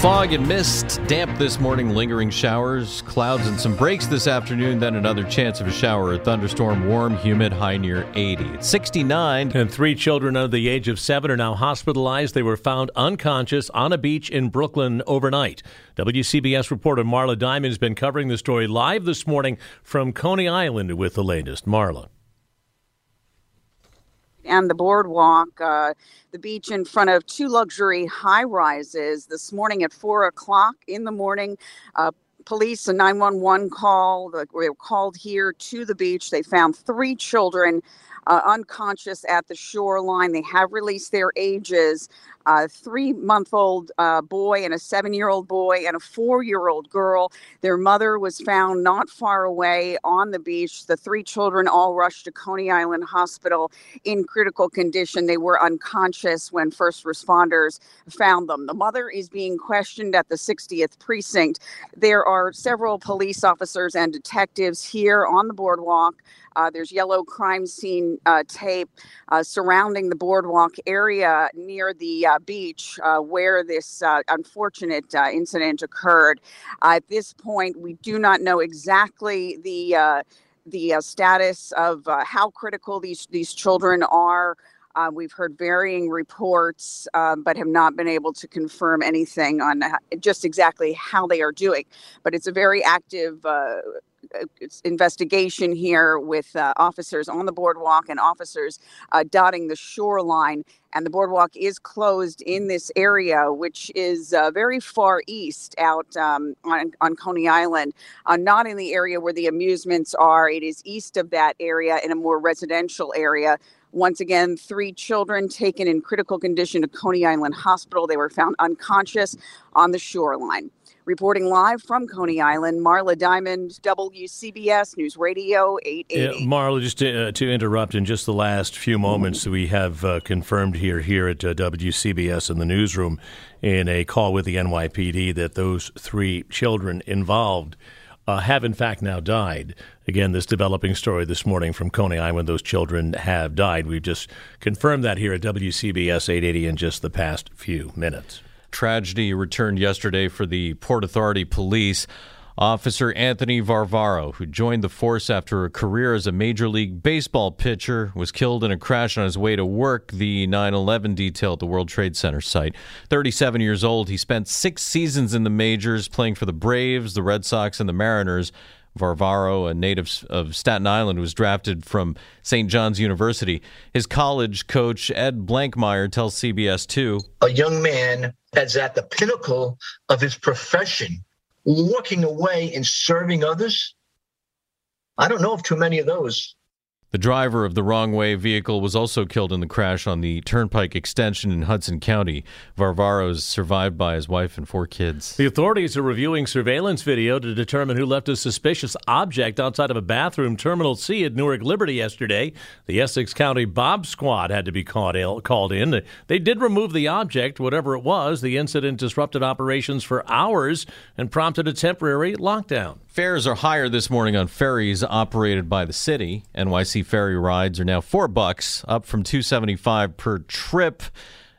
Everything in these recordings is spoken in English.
Fog and mist, damp this morning, lingering showers, clouds, and some breaks this afternoon. Then another chance of a shower or thunderstorm. Warm, humid, high near 80. It's 69. And three children under the age of seven are now hospitalized. They were found unconscious on a beach in Brooklyn overnight. WCBS reporter Marla Diamond has been covering the story live this morning from Coney Island with the latest. Marla and the boardwalk, uh, the beach in front of two luxury high rises this morning at four o'clock in the morning. Uh, police, a 911 call, they were called here to the beach. They found three children uh, unconscious at the shoreline. They have released their ages a three month old uh, boy and a seven year old boy and a four year old girl. Their mother was found not far away on the beach. The three children all rushed to Coney Island Hospital in critical condition. They were unconscious when first responders found them. The mother is being questioned at the 60th precinct. There are several police officers and detectives here on the boardwalk. Uh, there's yellow crime scene uh, tape uh, surrounding the boardwalk area near the uh, beach uh, where this uh, unfortunate incident occurred. at this point, we do not know exactly the the status of how critical these these children are. Uh, we've heard varying reports, uh, but have not been able to confirm anything on just exactly how they are doing. But it's a very active uh, uh, investigation here with uh, officers on the boardwalk and officers uh, dotting the shoreline. And the boardwalk is closed in this area, which is very far east out um, on, on Coney Island, not in the area where the amusements are. It is east of that area in a more residential area. Once again, three children taken in critical condition to Coney Island Hospital. They were found unconscious on the shoreline. Reporting live from Coney Island, Marla Diamond, WCBS News Radio 880. Yeah, Marla, just to, uh, to, interrupt in just the last few moments, we have uh, confirmed here here at uh, WCBS in the newsroom in a call with the NYPD that those three children involved uh, have in fact now died. Again, this developing story this morning from Coney Island, those children have died. We've just confirmed that here at WCBS 880 in just the past few minutes. Tragedy returned yesterday for the Port Authority police. Officer Anthony Varvaro, who joined the force after a career as a Major League Baseball pitcher, was killed in a crash on his way to work, the 9 11 detail at the World Trade Center site. 37 years old, he spent six seasons in the majors playing for the Braves, the Red Sox, and the Mariners. Varvaro, a native of Staten Island, was drafted from St. John's University. His college coach, Ed Blankmeyer, tells CBS 2 A young man that's at the pinnacle of his profession, walking away and serving others. I don't know of too many of those. The driver of the wrong way vehicle was also killed in the crash on the Turnpike extension in Hudson County. Varvaro is survived by his wife and four kids. The authorities are reviewing surveillance video to determine who left a suspicious object outside of a bathroom Terminal C at Newark Liberty yesterday. The Essex County Bomb Squad had to be called in. They did remove the object, whatever it was. The incident disrupted operations for hours and prompted a temporary lockdown. Fares are higher this morning on ferries operated by the city. NYC ferry rides are now four bucks, up from two seventy five per trip.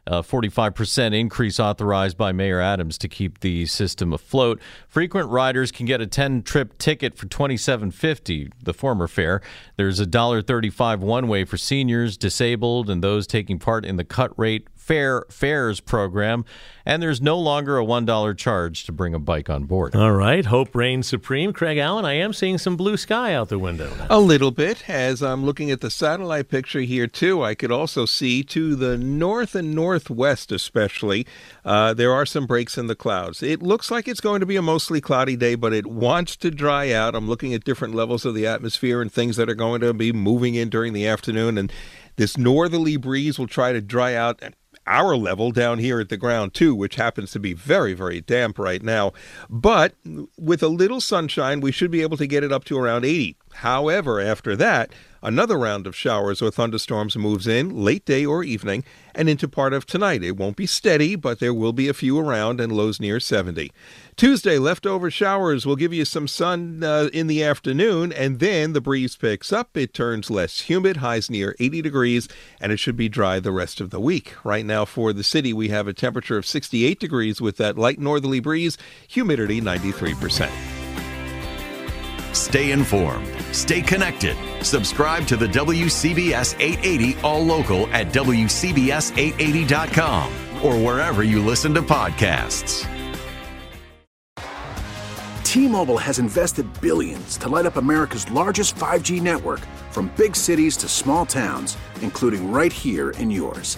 A 45% increase authorized by Mayor Adams to keep the system afloat. Frequent riders can get a 10 trip ticket for $27.50, the former fare. There's a $1.35 one way for seniors, disabled, and those taking part in the cut rate Fair Fares program, and there's no longer a $1 charge to bring a bike on board. All right. Hope reigns supreme. Craig Allen, I am seeing some blue sky out the window. A little bit. As I'm looking at the satellite picture here, too, I could also see to the north and northwest, especially, uh, there are some breaks in the clouds. It looks like it's going to be a mostly cloudy day, but it wants to dry out. I'm looking at different levels of the atmosphere and things that are going to be moving in during the afternoon. And this northerly breeze will try to dry out our level down here at the ground too, which happens to be very, very damp right now. But with a little sunshine, we should be able to get it up to around 80. However, after that, another round of showers or thunderstorms moves in late day or evening and into part of tonight. It won't be steady, but there will be a few around and lows near 70. Tuesday, leftover showers will give you some sun uh, in the afternoon, and then the breeze picks up. It turns less humid, highs near 80 degrees, and it should be dry the rest of the week. Right now, for the city, we have a temperature of 68 degrees with that light northerly breeze, humidity 93%. Stay informed. Stay connected. Subscribe to the WCBS 880 All Local at WCBS880.com or wherever you listen to podcasts. T-Mobile has invested billions to light up America's largest 5G network from big cities to small towns, including right here in yours.